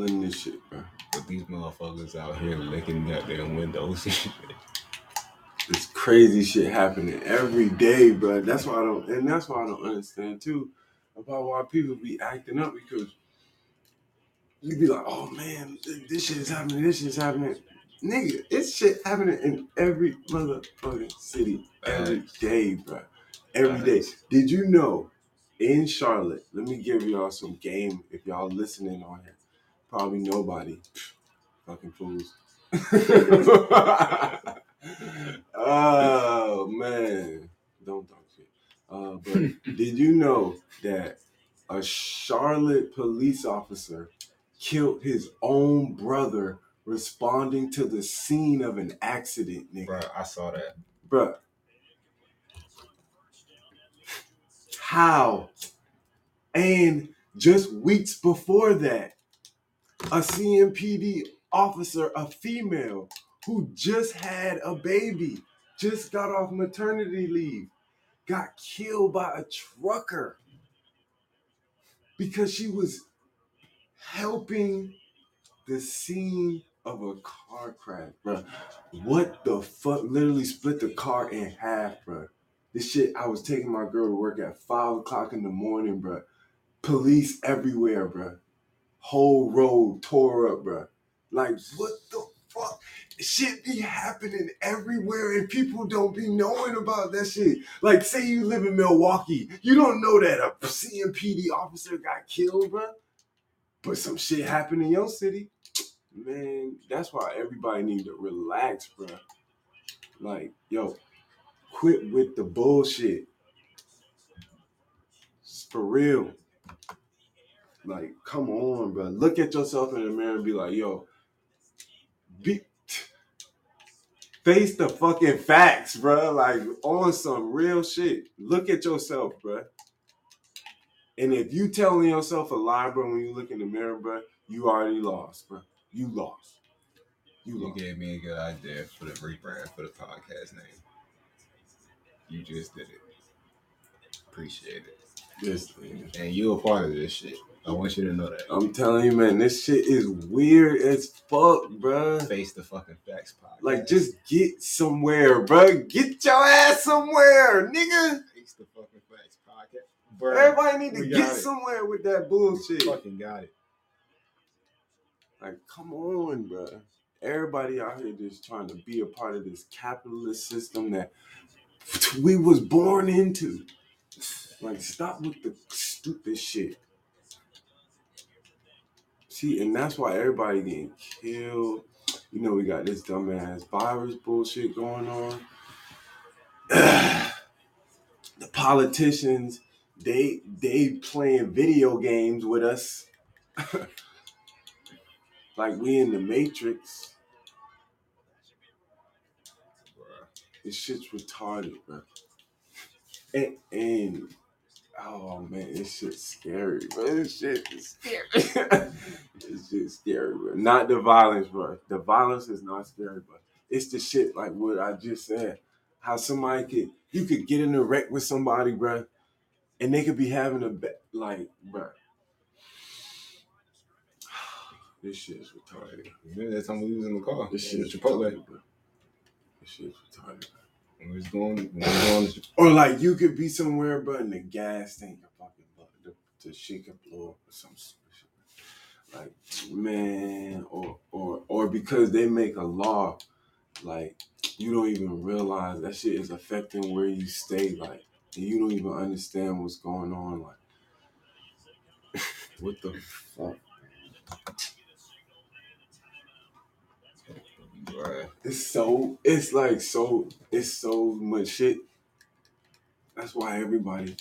all in this shit, bro. But these motherfuckers out here licking goddamn windows and shit. This crazy shit happening every day, bro. That's why I don't, and that's why I don't understand too about why people be acting up because you be like, oh man, this shit is happening, this shit is happening. Nigga, it's shit happening in every motherfucking city every day, bro. Every day. Did you know in Charlotte? Let me give y'all some game if y'all listening on here. Probably nobody. Fucking fools. oh man, don't talk shit. Uh, but did you know that a Charlotte police officer killed his own brother responding to the scene of an accident, nigga? Bro, I saw that. Bruh. How? And just weeks before that, a CMPD officer, a female, who just had a baby, just got off maternity leave, got killed by a trucker because she was helping the scene of a car crash, bro. What the fuck? Literally split the car in half, bro. This shit, I was taking my girl to work at five o'clock in the morning, bro. Police everywhere, bro. Whole road tore up, bro. Like, what the fuck? Shit be happening everywhere and people don't be knowing about that shit. Like, say you live in Milwaukee, you don't know that a CMPD officer got killed, bro. But some shit happened in your city. Man, that's why everybody need to relax, bro. Like, yo, quit with the bullshit. It's for real. Like, come on, bro. Look at yourself in the mirror and be like, yo, be face the fucking facts, bro. Like on some real shit. Look at yourself, bro. And if you telling yourself a lie, bro, when you look in the mirror, bro, you already lost, bro. You lost. You You lost. gave me a good idea for the rebrand for the podcast name. You just did it. Appreciate it. Thing. And you a part of this shit. I want you to know that. I'm telling you, man, this shit is weird as fuck, bruh. Face the fucking facts podcast. Like, just get somewhere, bruh. Get your ass somewhere, nigga. face the fucking facts podcast. Bro, Everybody need to get it. somewhere with that bullshit. fucking got it. Like, come on, bruh. Everybody out here just trying to be a part of this capitalist system that we was born into. Like, stop with the stupid shit. See, and that's why everybody getting killed. You know, we got this dumbass virus bullshit going on. the politicians, they they playing video games with us. like we in the Matrix. This shit's retarded, bro. And, and oh man, this shit's scary, bro. This shit is scary. this shit's scary, bro. Not the violence, bro. The violence is not scary, bro. It's the shit like what I just said. How somebody could you could get in a wreck with somebody, bro, and they could be having a be- like, bro. This shit is retarded. Remember that time we was in the car? This This shit shit is Chipotle. retarded, bro. This shit is retarded. bro. Going, going to Or like you could be somewhere, but and the gas tank could fucking the, the shit could blow up or some shit. Like man, or or or because they make a law, like you don't even realize that shit is affecting where you stay. Like and you don't even understand what's going on. Like what the fuck? Bruh. It's so it's like so it's so much shit. That's why everybody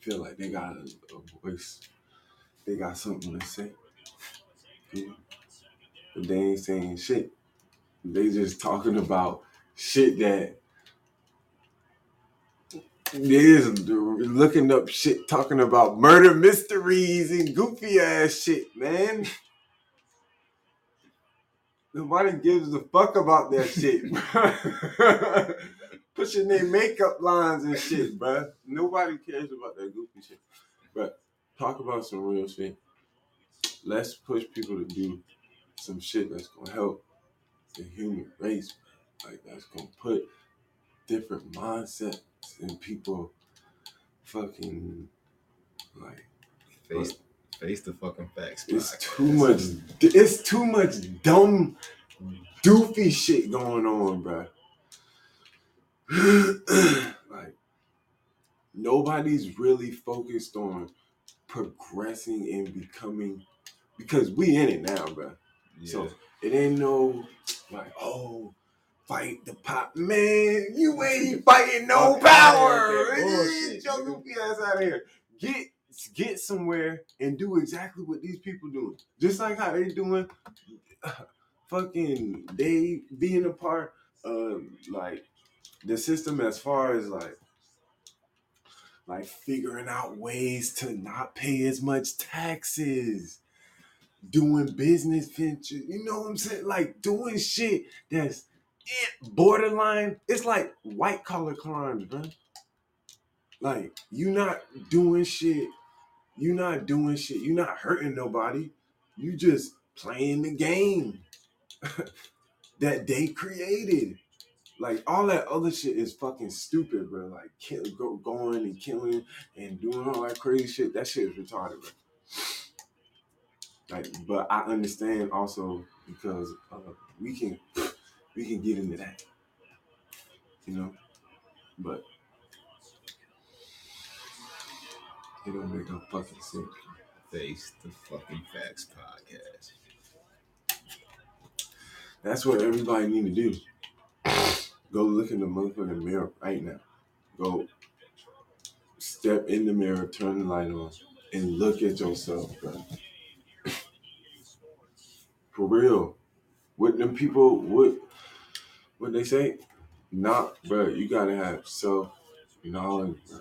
feel like they got a, a voice. They got something to say. But they ain't saying shit. They just talking about shit that they just looking up shit talking about murder mysteries and goofy ass shit, man. Nobody gives a fuck about that shit. Pushing their makeup lines and shit, bruh. Nobody cares about that goofy shit. But talk about some real shit. let's push people to do some shit that's gonna help the human race. Like that's gonna put different mindsets in people fucking like Face face the fucking facts. it's podcast. too much it's too much dumb doofy shit going on, bro. like nobody's really focused on progressing and becoming because we in it now, bro. Yeah. So it ain't no like, oh, fight the pop man. You ain't fighting no power. outta here, bullshit, Get your goofy ass out of here. Get get somewhere and do exactly what these people doing. Just like how they doing fucking they being a part of like the system as far as like like figuring out ways to not pay as much taxes. Doing business ventures you know what i'm saying? Like doing shit that's in- borderline. It's like white collar crimes bro like you not doing shit you not doing shit You're not hurting nobody you just playing the game that they created like all that other shit is fucking stupid, bro. Like kill, go, going and killing and doing all that crazy shit. That shit is retarded, bro. Like, but I understand also because uh, we can we can get into that, you know. But it don't make no fucking sense. face the fucking facts podcast. That's what everybody need to do. Go look in the motherfucking mirror right now. Go step in the mirror, turn the light on, and look at yourself, bro. For real. What them people what what they say? Not bro, you gotta have self knowledge, bro.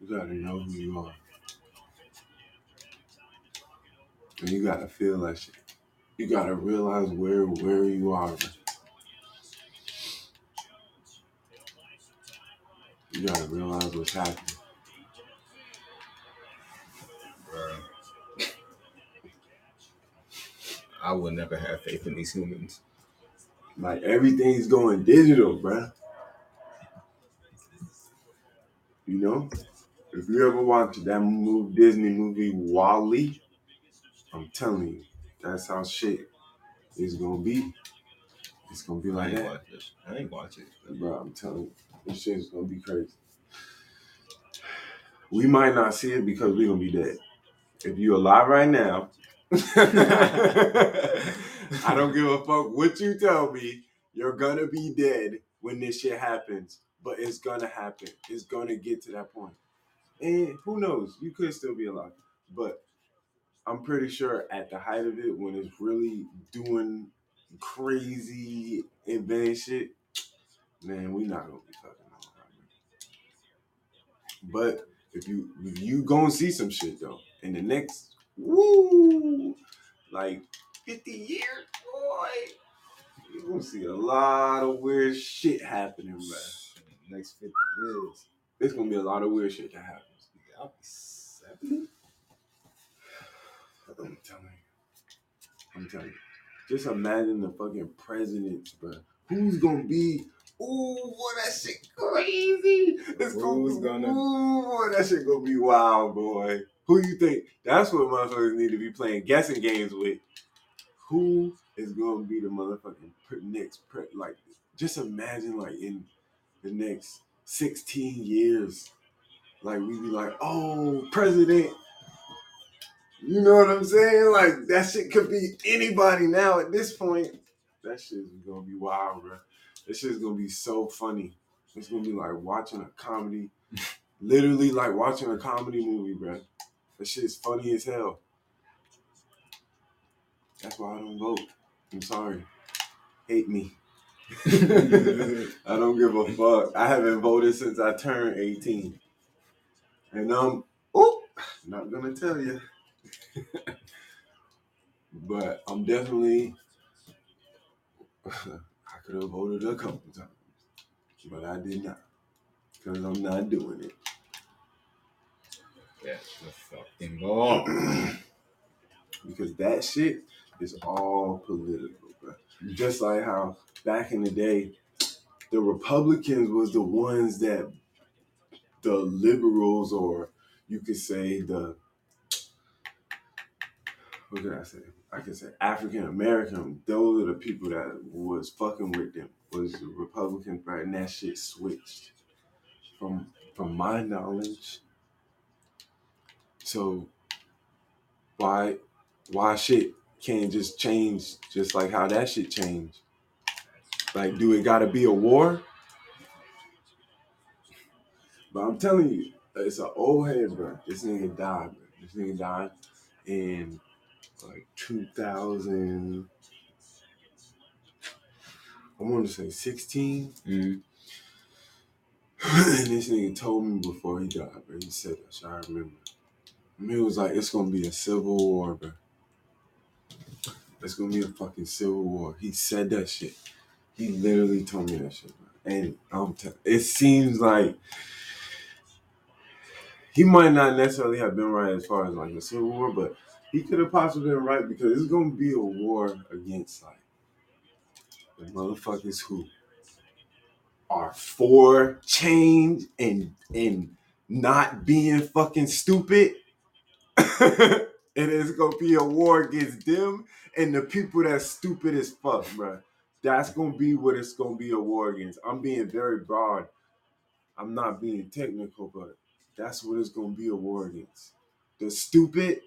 You gotta know who you are. And you gotta feel that shit. You gotta realize where where you are. You gotta realize what's happening. Bruh. I will never have faith in these humans. Like everything's going digital, bruh. You know, if you ever watch that movie, Disney movie WALL-E, I'm telling you, that's how shit is gonna be. It's gonna be I like ain't that, watch this. I ain't watch it. bro. I'm telling you, this shit is gonna be crazy. We might not see it because we're gonna be dead. If you alive right now, I don't give a fuck what you tell me. You're gonna be dead when this shit happens, but it's gonna happen. It's gonna get to that point. And who knows? You could still be alive, but I'm pretty sure at the height of it, when it's really doing crazy advanced shit, man, we not gonna be fucking alive. But if you you gonna see some shit though in the next woo like 50 years, boy, you gonna see a lot of weird shit happening, man. Next 50 years. There's gonna be a lot of weird shit that happens. I'll be 70. I'm telling you. I'm telling you. Just imagine the fucking presidents, bro. Who's gonna be? Ooh, boy, that shit crazy. It's Who's gonna, Ooh, boy, that shit gonna be wild, boy. Who you think? That's what motherfuckers need to be playing guessing games with. Who is gonna be the motherfucking next? Pre- like, just imagine, like in the next 16 years, like we be like, oh, president. You know what I'm saying? Like that shit could be anybody now at this point. That shit's gonna be wild, bro. That shit's gonna be so funny. It's gonna be like watching a comedy, literally like watching a comedy movie, bro. That shit's funny as hell. That's why I don't vote. I'm sorry. Hate me. I don't give a fuck. I haven't voted since I turned 18. And I'm, um, oh, not gonna tell you. But I'm definitely I could have voted a couple times. But I did not. Because I'm not doing it. Get the fucking ball. because that shit is all political, bro. Just like how back in the day, the Republicans was the ones that the liberals, or you could say the what can I say? I can say African American. Those are the people that was fucking with them. Was the Republicans, right? And that shit switched from from my knowledge. So why why shit can't just change just like how that shit changed? Like, do it gotta be a war? But I'm telling you, it's an old head, bro. This nigga died, bro. This nigga died in like 2000. I want to say 16. Mm. and this nigga told me before he died, bro. He said that shit. I remember. And he was like, it's gonna be a civil war, bro. It's gonna be a fucking civil war. He said that shit. He literally told me that shit, bro. And I'm t- it seems like he might not necessarily have been right as far as like a civil war, but he could have possibly been right because it's gonna be a war against like the motherfuckers who are for change and and not being fucking stupid. and it's gonna be a war against them and the people that's stupid as fuck, bro. That's gonna be what it's gonna be a war against. I'm being very broad. I'm not being technical, but that's what it's gonna be a war against. The stupid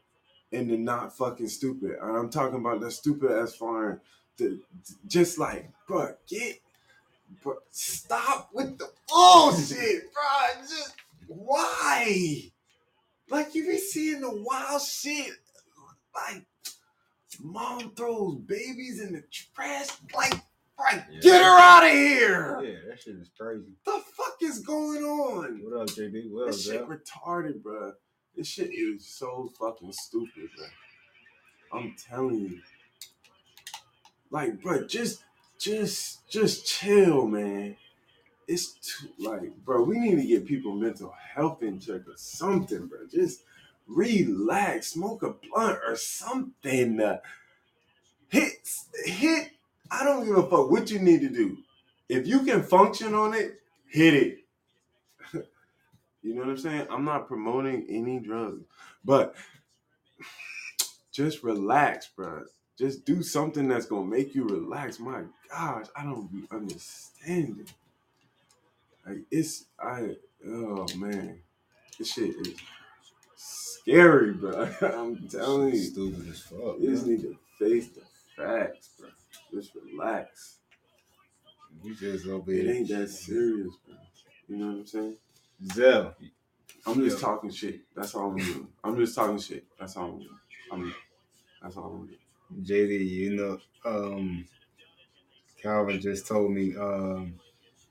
and the not fucking stupid. And I'm talking about the stupid as far the just like, bro, get bro, stop with the bullshit, bro. Just why? Like you be seeing the wild shit, like mom throws babies in the trash, like, right, Yeah. get her out of here. Yeah, that shit is crazy. The fuck is going on? What up, JB? What up, This shit Zell? retarded, bro. This shit is so fucking stupid, bro. I'm telling you. Like, bro, just, just, just chill, man. It's too, like, bro, we need to get people mental health in check or something, bro. Just relax, smoke a blunt or something. Hit, hit. I don't give a fuck what you need to do. If you can function on it, hit it. You know what I'm saying? I'm not promoting any drugs, but just relax, bro. Just do something that's gonna make you relax. My gosh, I don't be understanding. Like it's I oh man, this shit is scary, bro. I'm telling you, Stupid as fuck. you just need to face the facts, bro. Just relax. You just over It ain't that serious, bro. You know what I'm saying? Zell. I'm just Yeah. talking shit. That's all I'm doing. I'm just talking shit. That's all I'm doing. I'm, that's all I'm doing. JD, you know, um, Calvin just told me um,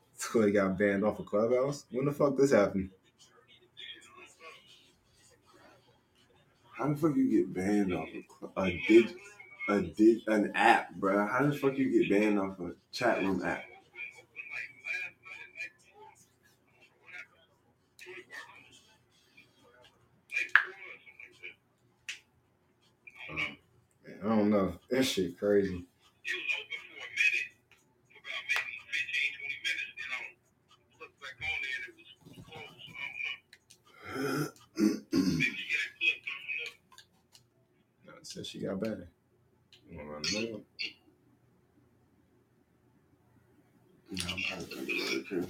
Twilly got banned off of Clubhouse. When the fuck this happened? How the fuck you get banned off of cl- a dig, a dig, an app, bro? How the fuck you get banned off a chat room app? I don't know. That shit crazy. It was open for a minute, for about maybe 15, 20 minutes. Then I looked back on there and it was closed. So I don't know. Maybe she got clipped. I don't know. No, it said she got banned. You wanna run another one? No, I'm probably gonna get it, too.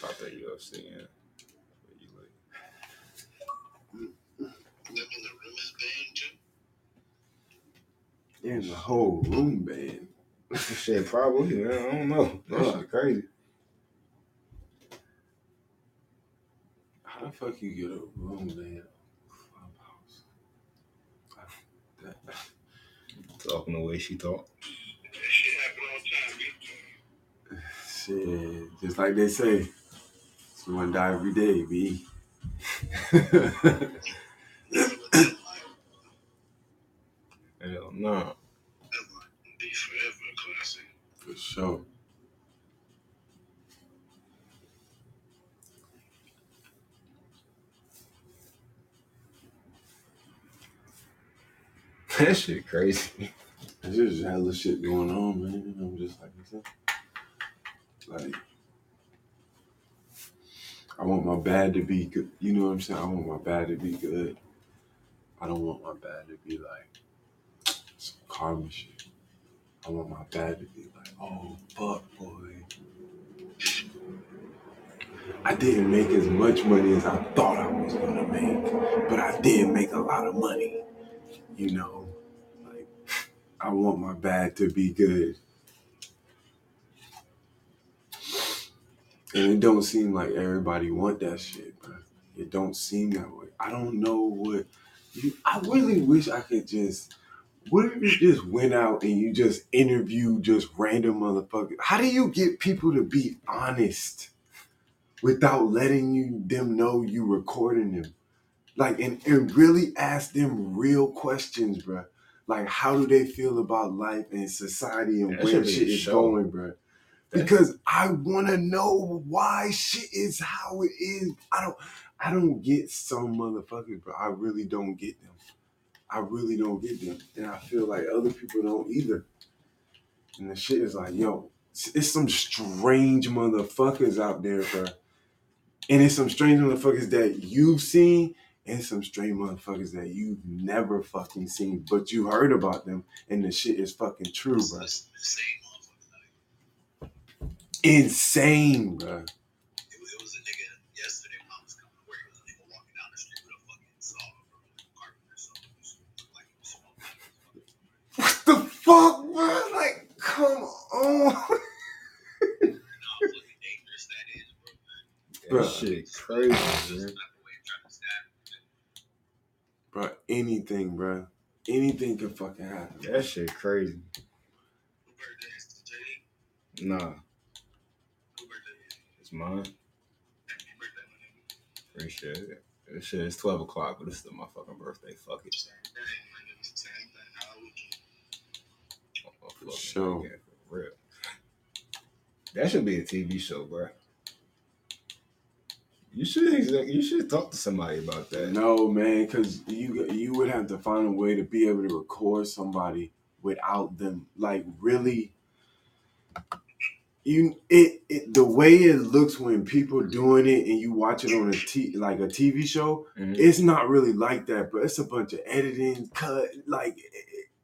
Caught that UFC, yeah. What you like? That mean the room is banned too? And the whole room banned. Shit, probably. Man, I don't know. That shit crazy. How the fuck you get a room banned? Clubhouse. That- Talking the way she talk. That shit happen all the time, B. Shit, just like they say, someone die every day, B. Yeah, but that might, Hell no. that might be forever classic. For sure. that shit crazy. There's just hella shit going on, man. I'm just like, I like, I want my bad to be good. You know what I'm saying? I want my bad to be good. I don't want my bad to be like karma shit. I want my dad to be like, oh fuck, boy. I didn't make as much money as I thought I was gonna make, but I did make a lot of money. You know, like I want my bad to be good. And it don't seem like everybody want that shit, bro. It don't seem that way. I don't know what you, I really wish I could just what if you just went out and you just interview just random motherfuckers? How do you get people to be honest without letting you them know you recording them? Like and, and really ask them real questions, bro. Like how do they feel about life and society and That where should be a shit is show. going, bro? Because I want to know why shit is how it is. I don't, I don't get some motherfuckers, bro. I really don't get them. I really don't get them, and I feel like other people don't either. And the shit is like, yo, it's, some strange motherfuckers out there, bro. And it's some strange motherfuckers that you've seen, and some strange motherfuckers that you've never fucking seen, but you heard about them, and the shit is fucking true, bro. It's the same motherfucker. Like, Insane, bro. it, was, it was a nigga yesterday when I was coming to work. It was a nigga walking down the street with a fucking saw or a carpet or something. It was like he was smoking. What the fuck, bro? Like, come on. How fucking dangerous that is, bro. Shit crazy, Just man. left away trying to stab him. Bro, anything, bro. Anything can fucking happen. That shit crazy. Who birthday is it? JD? Nah, Who birthday is it? it's mine. Happy birthday, my nigga. Appreciate it. This shit is 12 o'clock, but it's still my fucking birthday. Fuck it. Sure. For real. That should be a TV show, bro. You should you should talk to somebody about that. No, man, because you you would have to find a way to be able to record somebody without them, like really. You it, it the way it looks when people doing it and you watch it on a t like a TV show, Mhm. it's not really like that, but it's a bunch of editing, cut, like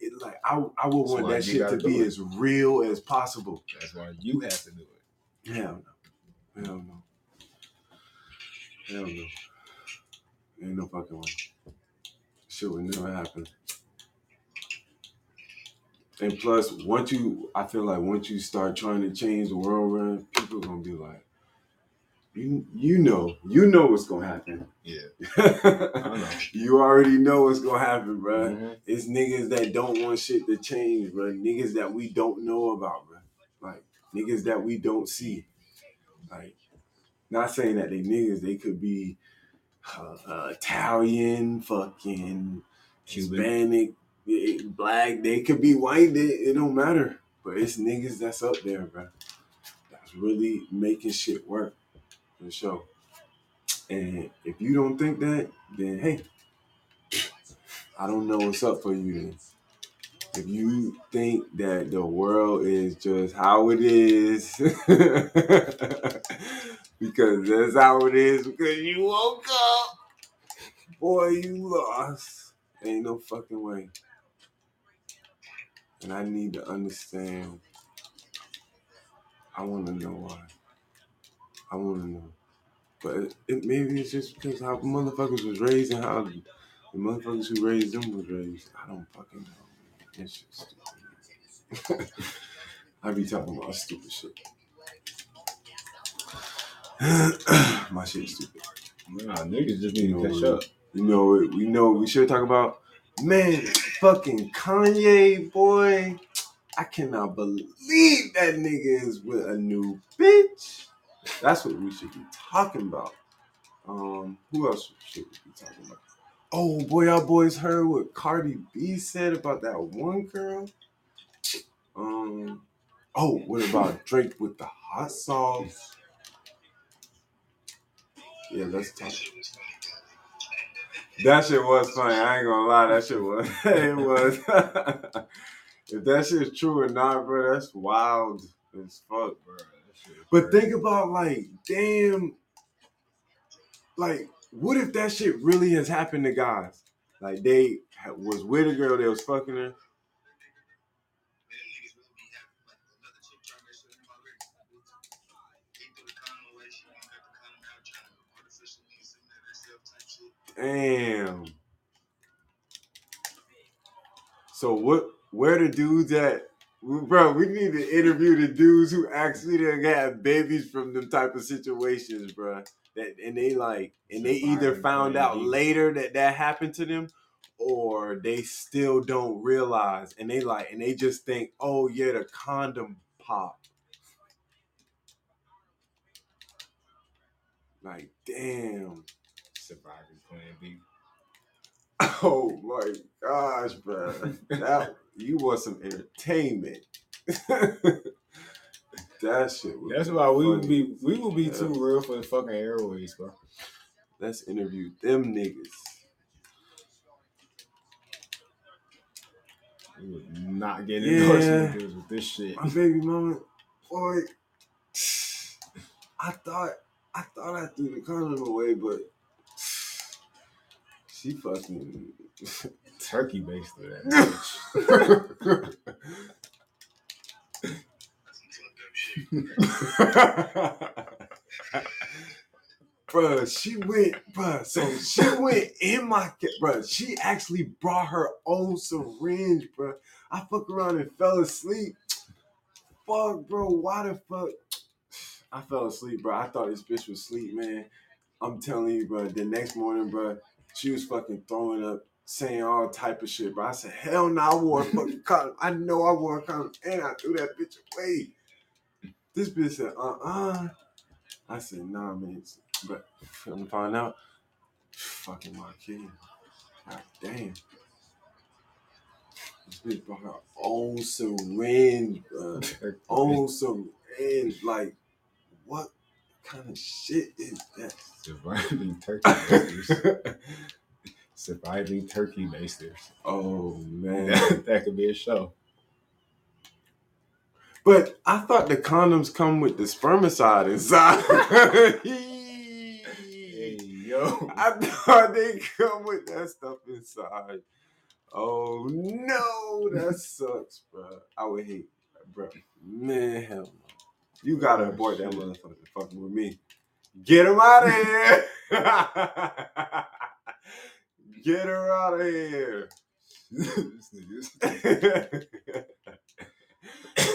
it, like I I would That's want that shit gotta be it. as real as possible. That's why you have to do it. Hell no. Hell no. Hell no. Ain't no fucking way. Shit would never happen. And plus, once you, I feel like once you start trying to change the world, man, people gonna be like, you, you know, you know what's gonna happen. Yeah, I know. you already know what's gonna happen, bro. Mhm. It's niggas that don't want shit to change, bro. Niggas that we don't know about, bro. Like niggas that we don't see. Like, not saying that they niggas, they could be uh, uh, Italian, fucking Cuban. Hispanic, eh, black. They could be white. It, it don't matter. But it's niggas that's up there, bro. That's really making shit work for sure. And if you don't think that, then hey, I don't know what's up for you then. If you think that the world is just how it is, because that's how it is, because you woke up, boy, you lost. Ain't no fucking way. And I need to understand. I want to know why. I want to know. But it, it, maybe it's just because how motherfuckers was raised and how the motherfuckers who raised them was raised. I don't fucking know. It's just stupid. I be talking about stupid shit. My shit's stupid. Nah, niggas just need You to catch up. You know, what- we know we should talk about. Man, fucking Kanye, boy. I cannot believe that nigga is with a new bitch. That's what we should be talking about. Um, who else should we be talking about? Oh boy, y'all boys heard what Cardi B said about that one girl. Um, oh, what about Drake with the hot sauce? Yeah, let's talk. That shit was funny, That shit was funny. I ain't gonna lie. That shit was. it was. if that shit's true or not, bro, that's wild as fuck. Bro, shit is But think about like, damn, like, what if that shit really has happened to guys? Like they was with a girl, they was fucking her. Them niggas will be having like another chick trying that shit in my lyrics. They threw the condom away, she won't got the condom out, trying to artificially inseminate herself type shit. Damn. So what? Where the dudes at? Bro, we need to interview the dudes who actually done had babies from them type of situations, bro. That and they like, and they either found out later that that happened to them, or they still don't realize, and they like, and they just think, oh yeah, the condom pop. Like, damn. surviving plan B. Oh my gosh, bro. That you want some entertainment. that shit was That's why we would funny. be we would be Yeah. too real for the fucking airways, bro. Let's interview them niggas. We would not get Yeah. endorsement deals with this shit. My baby mama, boy. I thought I thought I threw the condom away, but she fucking Turkey based that bitch. That's some fucked up shit. bruh, she went, bruh. So she went in my, bruh. She actually brought her own syringe, bruh. I fuck around and fell asleep. Fuck, bro. Why the fuck? I fell asleep, bro. I thought this bitch was asleep, man. I'm telling you, bro. The next morning, bro, she was fucking throwing up, saying all type of shit, But I said, hell no, I wore a fucking condom. I know I wore a condom, and I threw that bitch away. This bitch said, uh-uh. I said, nah, man. But come to find out, fucking my kid. God damn. This bitch brought her own syringe, bro. Own syringe. Like, what kind of shit is that? Surviving turkey basters. Surviving turkey basters. oh, man. That, that could be a show. But I thought the condoms come with the spermicide inside. Hey yo. I thought they come with that stuff inside. Oh no, that sucks, bro. I would hate, bro. Man, hell no. You gotta abort that motherfucker fucking with me. Get him out of here. Get her out of here.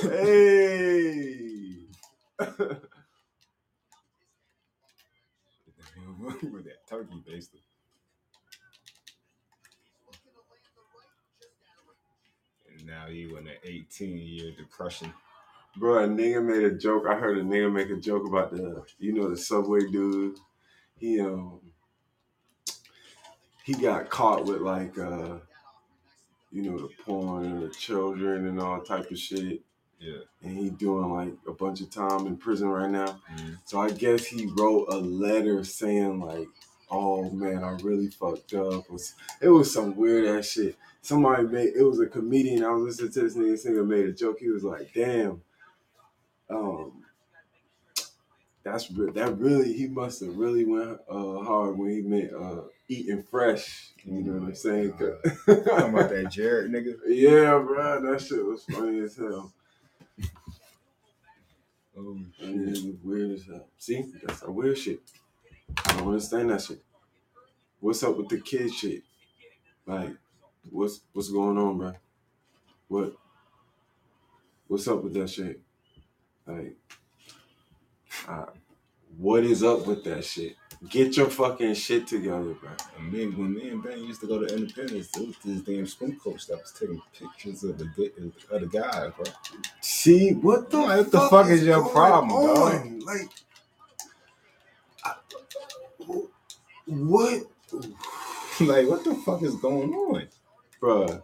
hey. with that turkey baster. And now you in an 18 year depression. Bro, a nigga made a joke. I heard a nigga make a joke about the, you know, the subway dude. He um he got caught with like uh you know the porn and the children and all type of shit. Yeah. And he doing like a bunch of time in prison right now. Mhm. So I guess he wrote a letter saying like, "Oh man, I really fucked up." It was, it was some weird ass shit. Somebody made it was a comedian. I was listening to this nigga. This nigga made a joke. He was like, "Damn, um, that's that really. He must have really went uh, hard when he meant uh, eating fresh. You know what I'm saying? 'Cause- Talking about that Jared nigga. yeah, bro, that shit was funny as hell. Oh shit. weird as hell. See, that's some weird shit. I don't understand that shit. What's up with the kid shit? Like, what's what's going on, bro? What what's up with that shit? Like, uh, what is up with that shit? Get your fucking shit together, bro. And me, when me and Ben used to go to Independence, it was this damn swim coach that was taking pictures of the of the guys, bro. See, what the, Like, what the fuck is your going problem, dog? Like, I- what? like, what the fuck is going on? Bruh,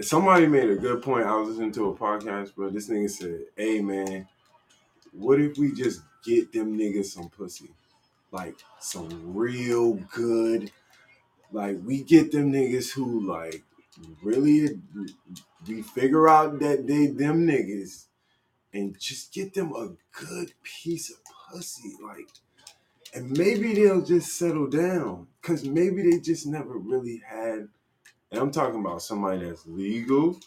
somebody made a good point. I was listening to a podcast, bro. This nigga said, hey, man, what if we just get them niggas some pussy? Like, some real good, Like we get them niggas who like really we figure out that they them niggas and just get them a good piece of pussy. Like and maybe they'll just settle down. Cause maybe they just never really had and I'm talking about somebody that's legal.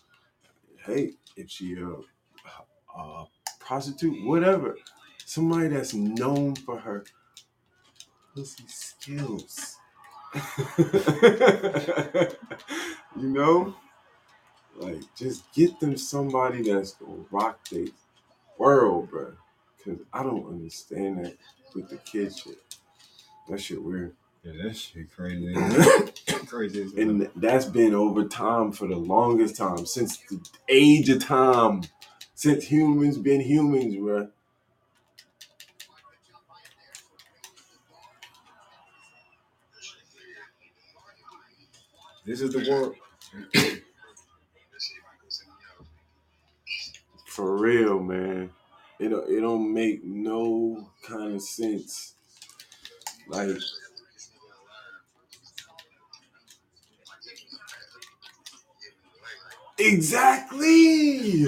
Hey, if she a, a prostitute, whatever. Somebody that's known for her pussy skills. you know? Like, just get them somebody that's gonna rock the world, bro. Cause I don't understand that with the kid shit. That shit weird. Yeah, that shit crazy. crazy. And that's been over time for the longest time, since the age of time, since humans been humans, bro. This is the world. For real, man. It it don't make no kind of sense. Like, exactly.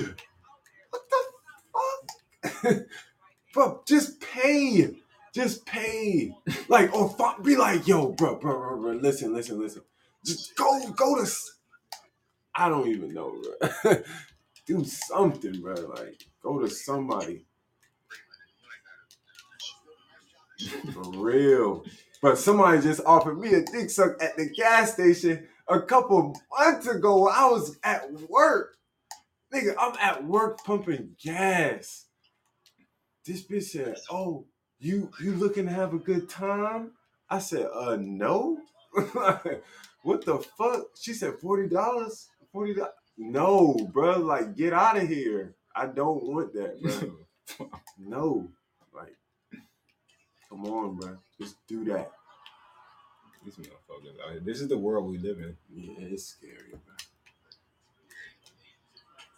Bro, just pay. Just pay. Like, or fuck, be like, yo, bro, bro, bro, bro, listen, listen, listen. Just go, go to. s- I don't even know, bro. Do something, bro. Like, go to somebody. For real. But somebody just offered me a dick suck at the gas station a couple months ago. I was at work. Nigga, I'm at work pumping gas. This bitch said, Oh, you you looking to have a good time? I said, uh no. what the fuck? She said $40? $40. No, bro. Like, get out of here. I don't want that, bro. No. Like, come on, bro. Just do that. These motherfuckers out here. This is the world we live in. Yeah, it's scary, bro.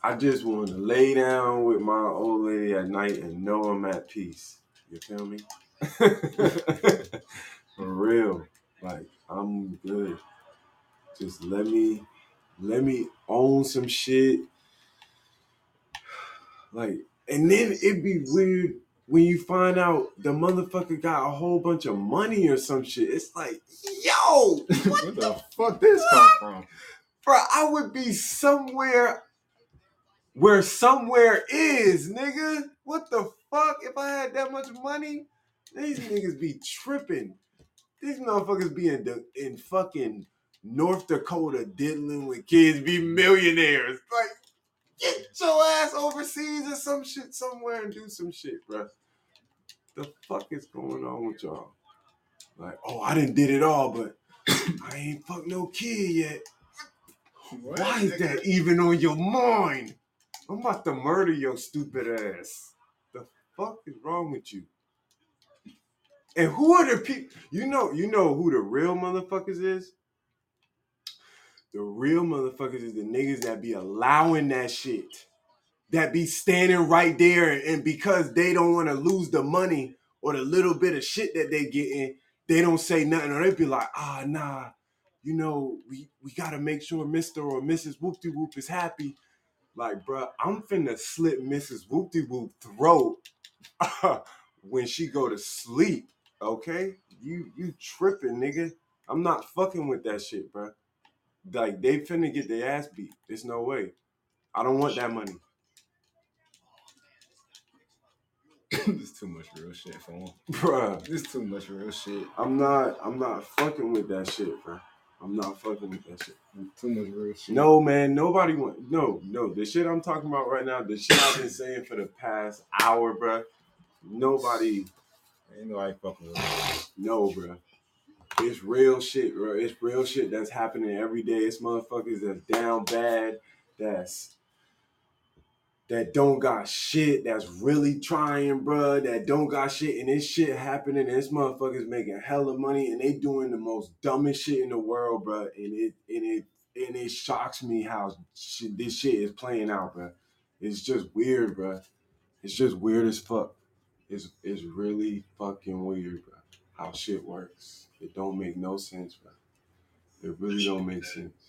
I just want to lay down with my old lady at night and know I'm at peace. You feel me? For real. Like, I'm good. Just let me let me own some shit. Like, and then it'd be weird when you find out the motherfucker got a whole bunch of money or some shit. It's like, yo, Where the fuck this come from? bro, I would be somewhere where somewhere is, nigga. What the fuck? If I had that much money, these niggas be tripping. These motherfuckers be in the in fucking North Dakota diddling with kids, be millionaires. Like, get your ass overseas or some shit somewhere and do some shit, bro. The fuck is going on with y'all? Like, oh, I didn't did it all, but I ain't fuck no kid yet. What? Why is that even on your mind? I'm about to murder your stupid ass. The fuck is wrong with you? And who are the people? You know, you know who the real motherfuckers is. The real motherfuckers is the niggas that be allowing that shit. That be standing right there, and because they don't want to lose the money or the little bit of shit that they getting, they don't say nothing, or they be like, ah, nah, you know, we we gotta make sure Mr. or Mrs. Whoop Whoop is happy. Like, bruh, I'm finna slit Mrs. Whoop de Whoop throat when she go to sleep. Okay, you you tripping, nigga. I'm not fucking with that shit, bruh. Like they finna get their ass beat. There's no way. I don't want that money. This too much real shit for him. Bruh. This too much real shit. I'm not I'm not fucking with that shit, bruh. I'm not fucking with that shit. Too much real shit. No, man, nobody want no, no. The shit I'm talking about right now, the shit I've been saying for the past hour, bruh. Nobody, Ain't nobody fucking with it. no, bruh. It's real shit, bro. It's real shit that's happening every day. It's motherfuckers that's down bad, that's that don't got shit, that's really trying, bruh, that don't got shit, and this shit happening, and this motherfuckers making hella money, and they doing the most dumbest shit in the world, bruh, and it and it and it shocks me how shit, this shit is playing out, bruh. It's just weird, bruh. It's just weird as fuck. It's it's really fucking weird, bruh. How shit works. It don't make no sense, bruh. It really don't make sense.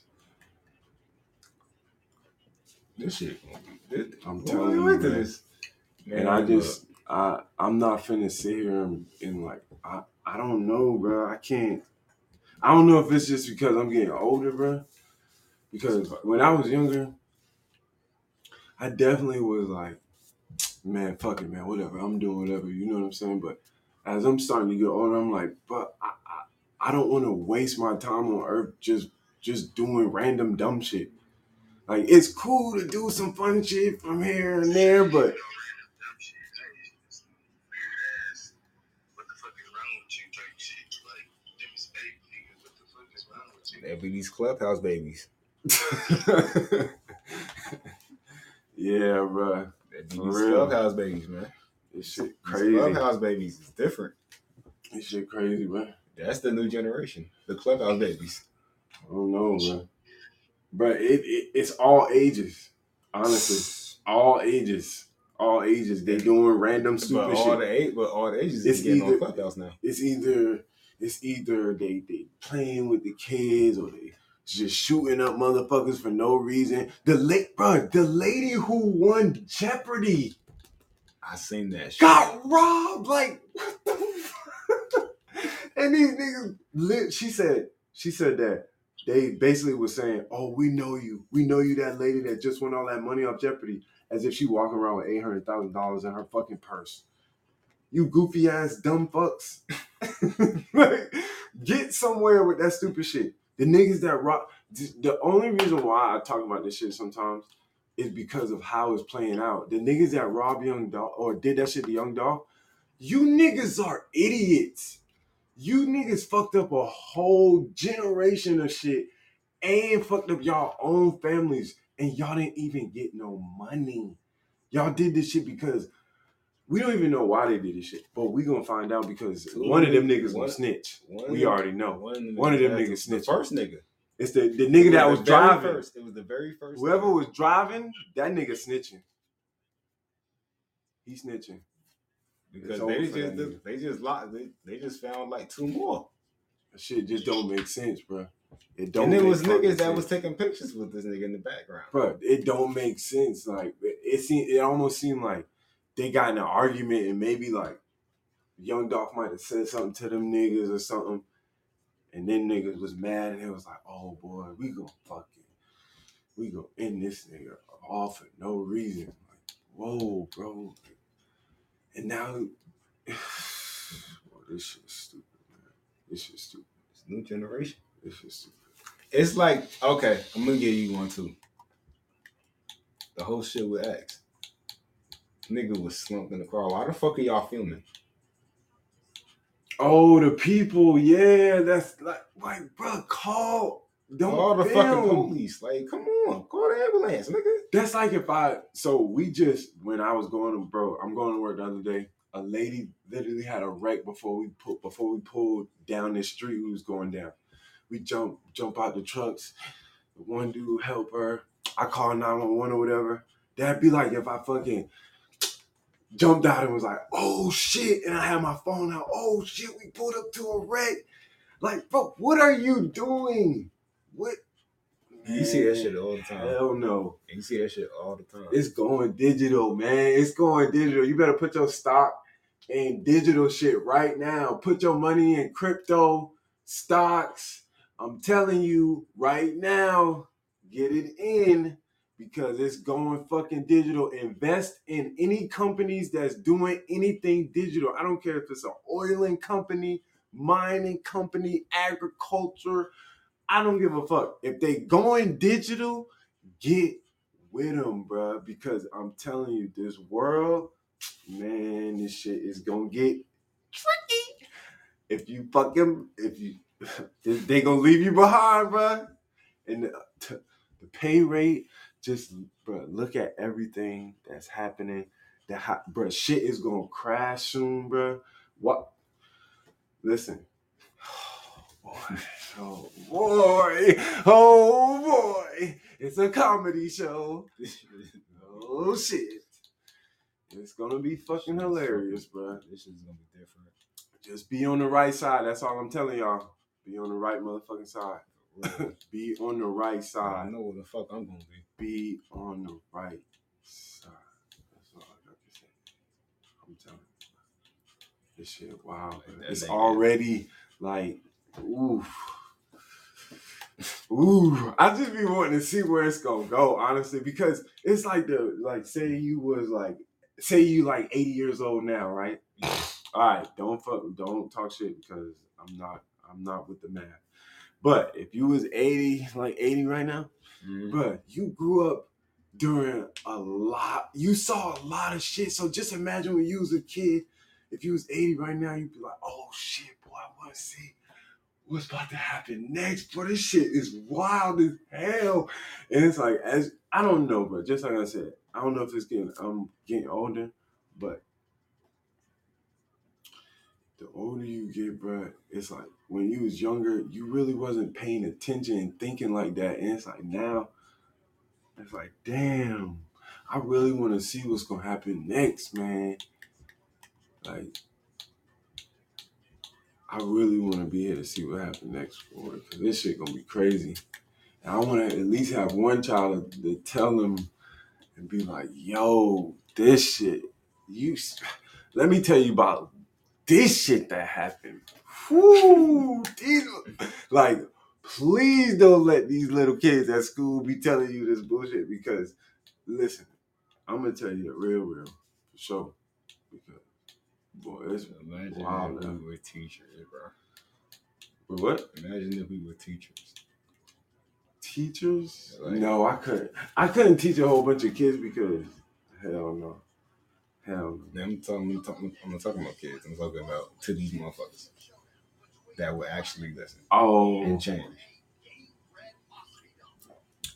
This shit. This, I'm telling you, man. this. and I Man, just I I'm not finna sit here and, and like I I don't know, bro. I can't. I don't know if it's just because I'm getting older, bro. Because when I was younger, I definitely was like, man, fuck it, man, whatever. I'm doing whatever. You know what I'm saying? But as I'm starting to get older, I'm like, but I I, I don't want to waste my time on Earth just just doing random dumb shit. Like it's cool to do some fun shit from here and there, but You know, random dumb shit. That is just weird ass. What the fuck is wrong with you type shit? Like, them is fake niggas. What the fuck is wrong with you? They be these clubhouse babies. yeah, bro. They be these real. clubhouse babies, man. This shit These crazy. clubhouse babies is different. This shit crazy, bro. That's the new generation. The clubhouse babies. I don't know, bro. But it, it it's all ages. Honestly, all ages, all ages. They doing random stupid But all shit. the eight, but all the ages It's is getting either- on clubhouse now. it's either it's either they they playing with the kids or they just shooting up motherfuckers for no reason. The late bro, the lady who won Jeopardy I seen that shit. got robbed. Like what the? And these niggas lit. She said, she said that they basically was saying, Oh, we know you. We know you that lady that just won all that money off Jeopardy. As if she walking around with eight hundred thousand dollars in her fucking purse. You goofy ass dumb fucks. like, get somewhere with that stupid shit. The niggas that rock the only reason why I talk about this shit sometimes is because of how it's playing out. The niggas that rob Young Dolph or did that shit to Young Dolph, you niggas are idiots. You niggas fucked up a whole generation of shit and fucked up y'all own families and y'all didn't even get no money. Y'all did this shit because we don't even know why they did this shit, but we gonna find out because Two one of them niggas- one- gonna snitch. One We already know. One, One of them the- niggas The snitching. first nigga. It's the, the nigga that was very driving. First. It was the very first. Whoever nigga. was driving, that nigga snitching. He snitching. Because they just for they just locked they, they just found like two more. That shit just don't make sense, bro. It don't. and it make was fucking niggas that was taking pictures with this nigga in the background. Bro, it don't make sense. Like it, it seemed, it almost seemed like they got in an argument and maybe like Young Dolph might have said something to them niggas or something, and then niggas was mad and it was like, oh boy, we gonna fucking, we gonna end this nigga off for no reason. Like, whoa, bro. And now, well, this shit's stupid, man. This shit's stupid. It's new generation. This shit's stupid. It's like okay, I'm gonna give you one too. The whole shit with X. Nigga was slumped in the car. Why the fuck are y'all filming? Oh, the people, yeah, that's like, like, bro, call, don't call the fucking police. Like, come on, call the ambulance, nigga. That's like if I, so we just, when I was going to, bro, I'm going to work the other day. A lady literally had a wreck before we put, before we pulled down this street. We was going down. We jump, jump out the trucks. One dude help her. I call 911 or whatever. That'd be like if I fucking jumped out and was like, oh shit, and I had my phone out. Oh shit, we pulled up to a wreck. Like, bro, what are you doing? What? You see that shit all the time. Hell no. You see that shit all the time. It's going digital, man. It's going digital. You better put your stock in digital shit right now. Put your money in crypto, stocks. I'm telling you right now, get it in because it's going fucking digital. Invest in any companies that's doing anything digital. I don't care if it's an oiling company, mining company, agriculture. I don't give a fuck. If they going digital, get with them, bruh. Because I'm telling you, this world, man, this shit is gonna get tricky. If you fucking, if you, they gonna leave you behind, bruh. And the, the pay rate, just, bruh, look at everything that's happening. That, ha- bruh, shit is gonna crash soon, bruh. What? Listen. Oh boy. Oh boy. Oh boy. It's a comedy show. Oh shit. It's gonna be fucking hilarious, bro. This shit's gonna be different. Just be on the right side. That's all I'm telling y'all. Be on the right motherfucking side. Be on the right side. I know what the fuck I'm gonna be. Be on the right side. That's all I got to say. I'm telling you. This shit, wow. Like it's already like, oof. Ooh, I just be wanting to see where it's gonna go, honestly, because it's like the like say you was like say you like 80 years old now, right? All right, don't fuck, don't talk shit because I'm not, I'm not with the math. But if you was 80, like 80 right now, Mhm. Bruh, you grew up during a lot. You saw a lot of shit. So just imagine when you was a kid. If you was 80 right now, you'd be like, oh shit, boy, I want to see what's about to happen next. Bro, this shit is wild as hell. And it's like, as I don't know, but just like I said, I don't know if it's getting, I'm getting older, but the older you get, bro, it's like when you was younger, you really wasn't paying attention and thinking like that. And it's like now, it's like, damn, I really want to see what's gonna happen next, man. Like, I really want to be here to see what happens next for this shit gonna be crazy. And I want to at least have one child to, tell them and be like, yo, this shit, you. Let me tell you about this shit that happened. Whoo, these, like, please don't let these little kids at school be telling you this bullshit because, listen, I'm gonna tell you the real, real, for sure. Boy, it's Imagine Wow, if we were teachers, bro. but what Imagine if we were teachers. teachers? Like- no, I couldn't. I couldn't teach a whole bunch of kids because, hell no, hell no. I'm talking, I'm talking, I'm not talking about kids. I'm talking about to these motherfuckers that will actually listen Oh and change.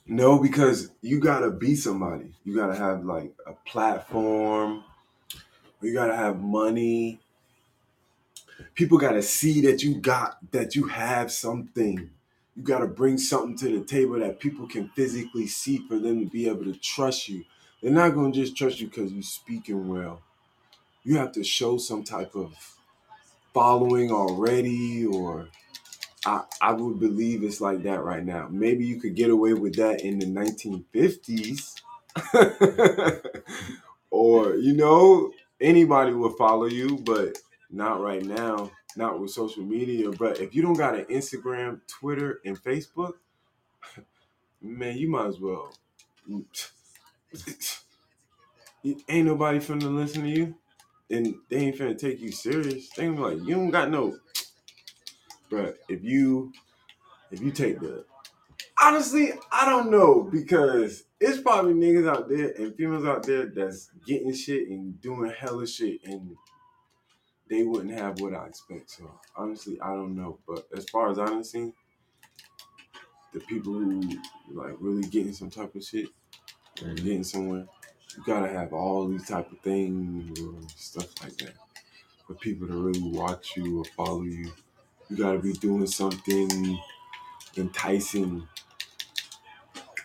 no, because you gotta be somebody. You gotta have like a platform. You gotta have money. People gotta see that you got that you have something. You gotta bring something to the table that people can physically see for them to be able to trust you. They're not gonna just trust you because you're speaking well. You have to show some type of following already, or I, I would believe it's like that right now. Maybe you could get away with that in the 1950s. or, you know, anybody would follow you, but not right now. Not with social media. But if you don't got an Instagram, Twitter, and Facebook, man, you might as well. Ain't nobody finna listen to you. And they ain't finna take you serious. They gonna be like, you don't got no. But if you if you take the honestly, I don't know because it's probably niggas out there and females out there that's getting shit and doing hella shit and they wouldn't have what I expect. So honestly, I don't know. But as far as I done seen, the people who like really getting some type of shit and getting somewhere, you gotta have all these type of things or stuff like that for people to really watch you or follow you. You gotta be doing something enticing.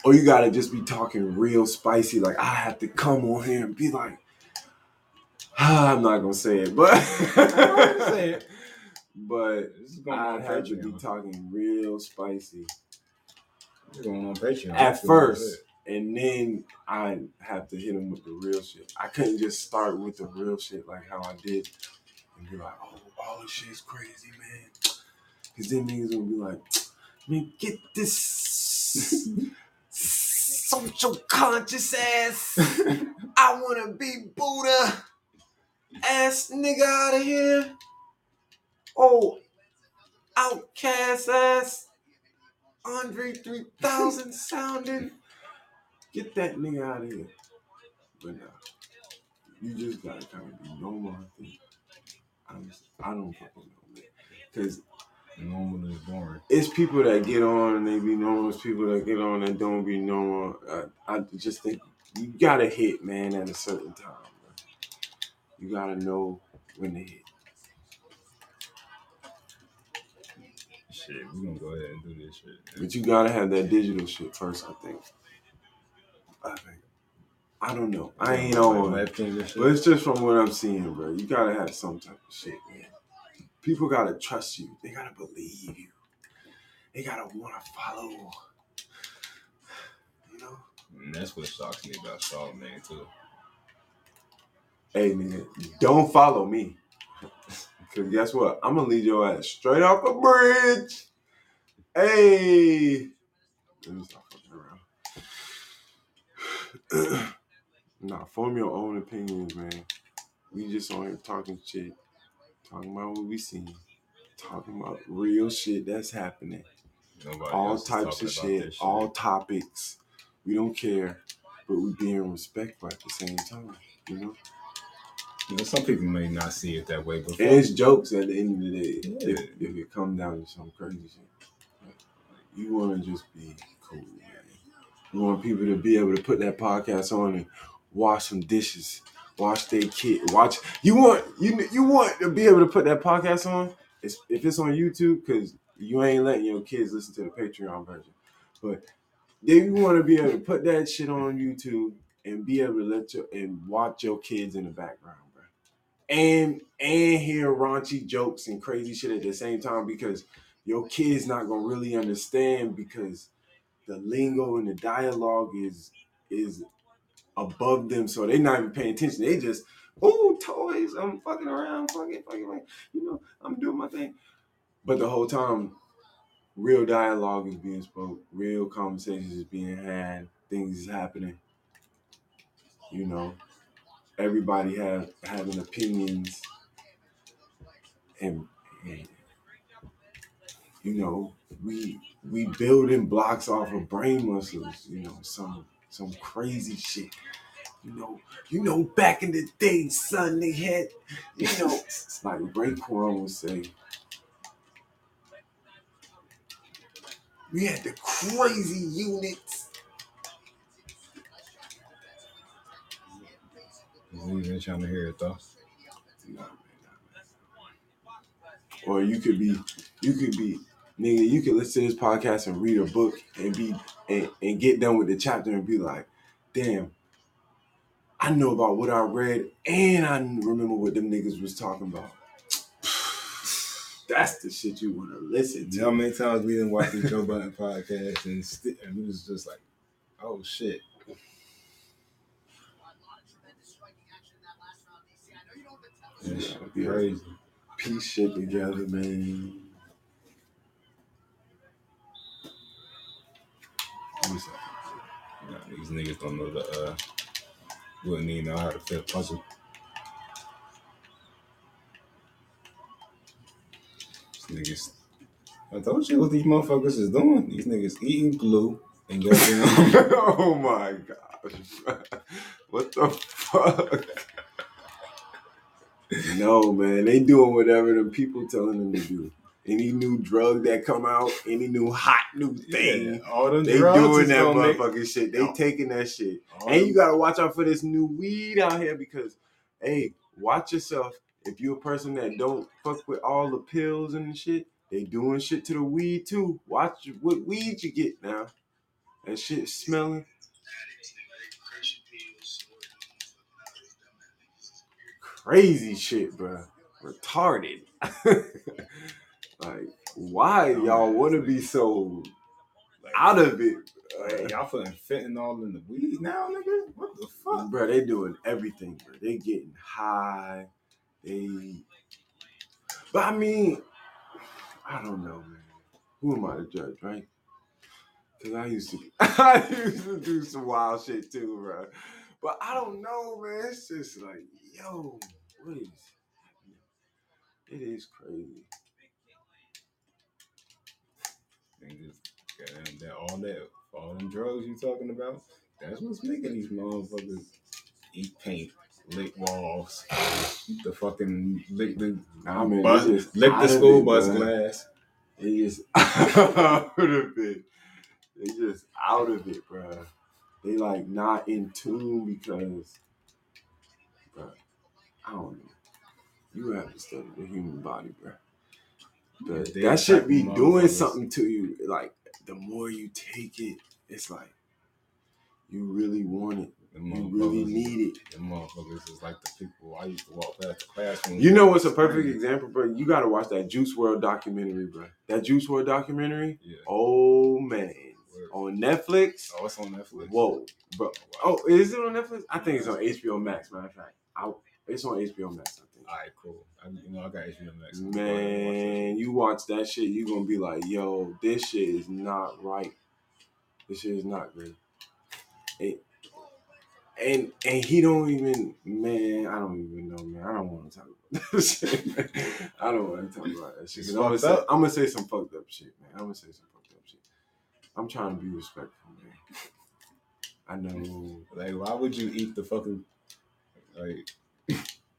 Or you gotta just be talking real spicy, like I have to come on here and be like, I'm not gonna say it, but Say it. but This is going I'd on have to be talking real spicy. Going on Patreon. At first. And then I have to hit him with the real shit. I couldn't just start with the real shit like how I did and be like, oh, all this shit's crazy, man. Because then niggas gonna be like, man, get this social conscious ass, I wanna be Buddha ass nigga out of here. Oh, outcast ass, Andre 3000 sounding. Get that nigga out of here. But nah, you just gotta kind of be I think. Honestly, I don't fucking know, man. Because Normal is boring. it's people that get on and they be normal. It's people that get on and don't be normal. I, I just think you gotta hit, man, at a certain time. Bro. You gotta know when to hit. Shit, we gonna go ahead and do this shit. But you gotta have that digital shit first, I think. I think. I don't know. I ain't on it. Webcams and shit. But it's just from what I'm seeing, bro. You gotta have some type of shit, man. People gotta trust you. They gotta believe you. they gotta want to follow. You know, And that's what shocks me about Charlamagne too. hey nigga, don't follow me. Cause guess what? I'm gonna lead your ass straight off a bridge. Hey, let me stop fucking around. nah, form your own opinions, man. We just on here talking shit, talking about what we seen, talking about real shit that's happening. Nobody all else is types talking of about shit, this all topics. We don't care, but we being respectful at the same time. You know, You know, some people may not see it that way, but and it's jokes at the end of the day. If, if it comes down to some crazy shit, you want to just be cool, man. You want people to be able to put that podcast on and wash some dishes, wash their kid, watch. You want you you want to be able to put that podcast on. It's, if it's on YouTube, because you ain't letting your kids listen to the Patreon version, but then you want to be able to put that shit on YouTube and be able to let your and watch your kids in the background, bro, and and hear raunchy jokes and crazy shit at the same time because your kids not gonna really understand because the lingo and the dialogue is is above them, so they're not even paying attention. They just oh toys, I'm fucking around, fucking fucking, like, you know, I'm doing my thing, but the whole time real dialogue is being spoke, real conversations is being had, things is happening. You know, everybody have having opinions, and, and you know, we we building blocks off of brain muscles. You know, some some crazy shit. You know, you know, back in the day, son, they had, you know, it's like Raekwon would say, we had the crazy units. You ain't trying to hear it though. Nah, man, nah, man. Or you could be, you could be, nigga, you could listen to this podcast and read a book and be and, and get done with the chapter and be like, damn, I know about what I read and I remember what them niggas was talking about. That's the shit you want to listen You know how many times we didn't watch the Joe Budden podcast and, st- and we was just like, oh shit. That shit Yeah. crazy. Piece shit together, man. Up? Nah, these niggas don't know the uh wouldn't even know how to fit a puzzle. These niggas I told you what these motherfuckers is doing. These niggas eating glue and goddamn oh my gosh. what the fuck? no, man. They doing whatever the people telling them to do. Any new drug that come out, any new hot new thing, Yeah, all them they doing that gonna make- motherfucking shit. They Yeah. taking that shit. all And them- you gotta watch out for this new weed out here because, hey, watch yourself. If you're a person that don't fuck with all the pills and shit, they doing shit to the weed too. Watch what weed you get now. That shit smelling crazy shit, bro. Retarded. like, why y'all want to be so like, out of it? like, y'all putting fentanyl in the weed now, nigga? What the fuck? bro, they doing everything, bro. They getting high. They, but I mean, I don't know, man. Who am I to judge, right? Cause I used to, I used to do some wild shit too, bro. But I don't know, man. It's just like, yo, what is happening? It is crazy. Goddamn, that all that all them drugs you talking about, that's what's making these motherfuckers eat paint, lick walls, the fucking lick the man, bus, just lick the school bus bruh. glass. They just out of it. They just out of it, bro. They like not in tune because, bro, I don't know. You have to study the human body, bro. But that should be doing something to you. Like the more you take it, it's like you really want it. You really need it. The motherfuckers is like the people I used to walk past the classroom. You know what's a perfect example, bro? You gotta watch that Juice WRLD documentary, bro. That Juice WRLD documentary. Yeah. Oh man, Word. on Netflix. Oh, it's on Netflix. Whoa, bro. Oh, is it on Netflix? I think it's on HBO Max. Matter of fact, I, it's on HBO Max. I. All right, cool. I, you know, I got HBO Max. I'll go ahead and watch. Man, you watch that shit, you gonna be like, yo, this shit is not right. This shit is not good. And and, and he don't even, man, I don't even know, man. I don't want to talk about this shit. man. I don't want to talk about that shit. I'm gonna, say. I'm gonna say some fucked up shit, man. I'm gonna say some fucked up shit. I'm trying to be respectful, man. I know Like, why would you eat the fucking like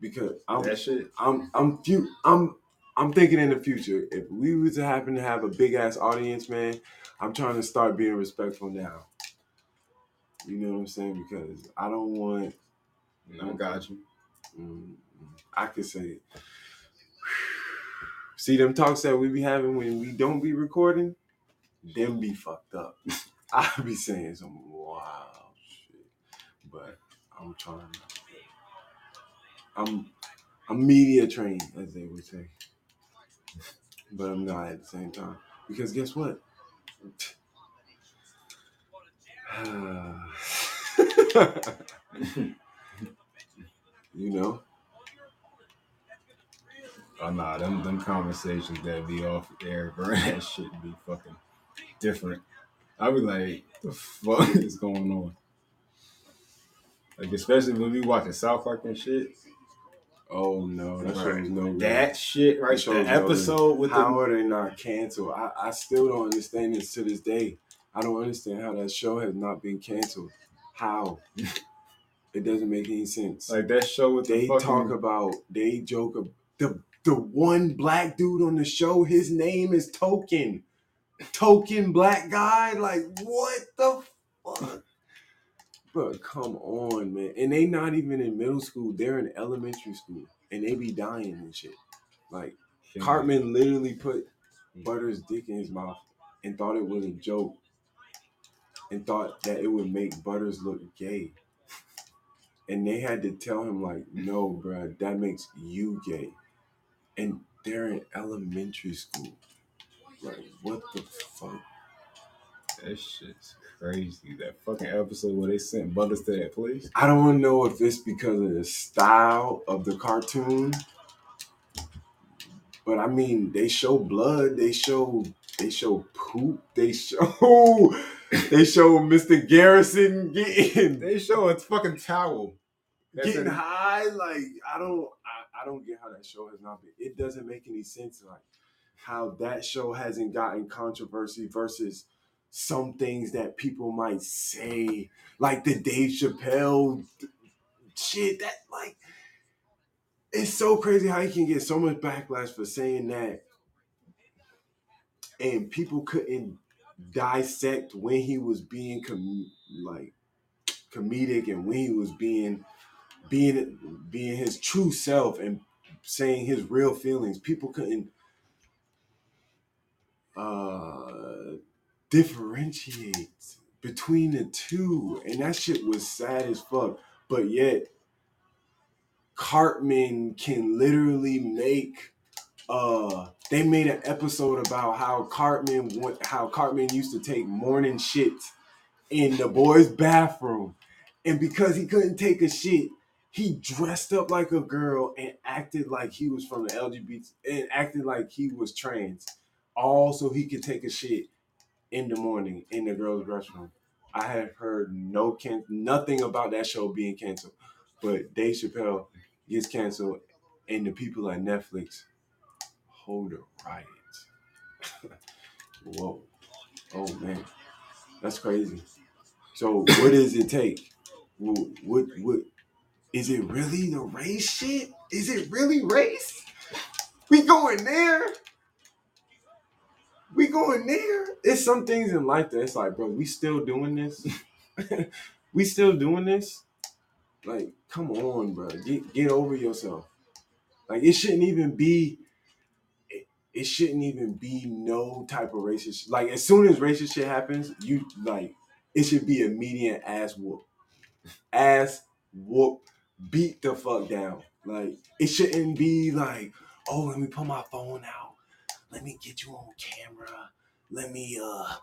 because I'm that shit? I'm I'm few I'm I'm thinking in the future if we were to happen to have a big ass audience, man. I'm trying to start being respectful now. You know what I'm saying? Because I don't want. I got you. Mm, I could say. See them talks that we be having when we don't be recording, them be fucked up. I be saying some wild shit, but I'm trying. I'm I'm media trained, as they would say, but I'm not at the same time because guess what? you know. Oh nah, them them conversations that be off air, bro, that shit be fucking different. I be like, the fuck is going on? Like especially when we watching South Park and shit. Oh no, that Right. shows no good. That shit right That shows there. no Episode with how the are they not canceled? I, I still don't understand this to this day. I don't understand how that show has not been canceled. How? it doesn't make any sense. like that show with they the fucking, talk about, they joke about, the the one black dude on the show. His name is Token. Token black guy. Like what the fuck? Bro, come on, man. And they not even in middle school. They're in elementary school, and they be dying and shit. Like. Cartman literally put mm. Butter's dick in his mouth and thought it was a joke and thought that it would make Butters look gay. And they had to tell him, like, no, bruh, that makes you gay. And they're in elementary school. Like, what the fuck? That shit's crazy. That fucking episode where they sent Butters to that place. I don't know if it's because of the style of the cartoon. But I mean, they show blood, they show they show poop, they show they show Mr. Garrison getting They show a fucking towel. That's getting in- high. Like I don't I, I don't get how that show has not been. It doesn't make any sense. Like how that show hasn't gotten controversy versus some things that people might say, like the Dave Chappelle shit. That like it's so crazy how he can get so much backlash for saying that, and people couldn't dissect when he was being com- like comedic and when he was being being being his true self and saying his real feelings. People couldn't uh differentiate between the two. And that shit was sad as fuck. But yet Cartman can literally make uh they made an episode about how Cartman went how Cartman used to take morning shit in the boys' bathroom. And because he couldn't take a shit, he dressed up like a girl and acted like he was from the LGBT and acted like he was trans. All so he could take a shit in the morning in the girls' restroom. I have heard no can nothing about that show being canceled. But Dave Chappelle gets canceled and the people at Netflix hold a riot. Whoa. Oh man. That's crazy. So what does it take? What, what what is it really the race shit? Is it really race? We going there? We going there? It's some things in life that it's like, bro, we still doing this. we still doing this. Like, come on, bro. Get get over yourself. Like, it shouldn't even be. It, it shouldn't even be no type of racist. Like, as soon as racist shit happens, you like it should be immediate ass whoop. ass whoop, beat the fuck down. Like it shouldn't be like, oh, let me pull my phone out. Let me get you on camera. Let me uh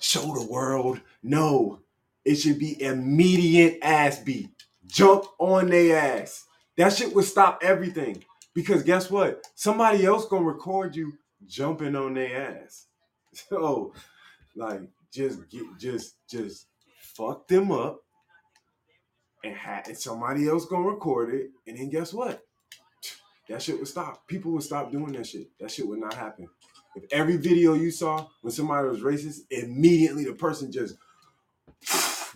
show the world. No, it should be immediate ass beat. Jump on their ass. That shit would stop everything. Because guess what? Somebody else gonna record you jumping on their ass. So, like, just get just just fuck them up and, ha- and somebody else gonna record it, and then guess what? That shit would stop. People would stop doing that shit. That shit would not happen. If every video you saw when somebody was racist, immediately the person just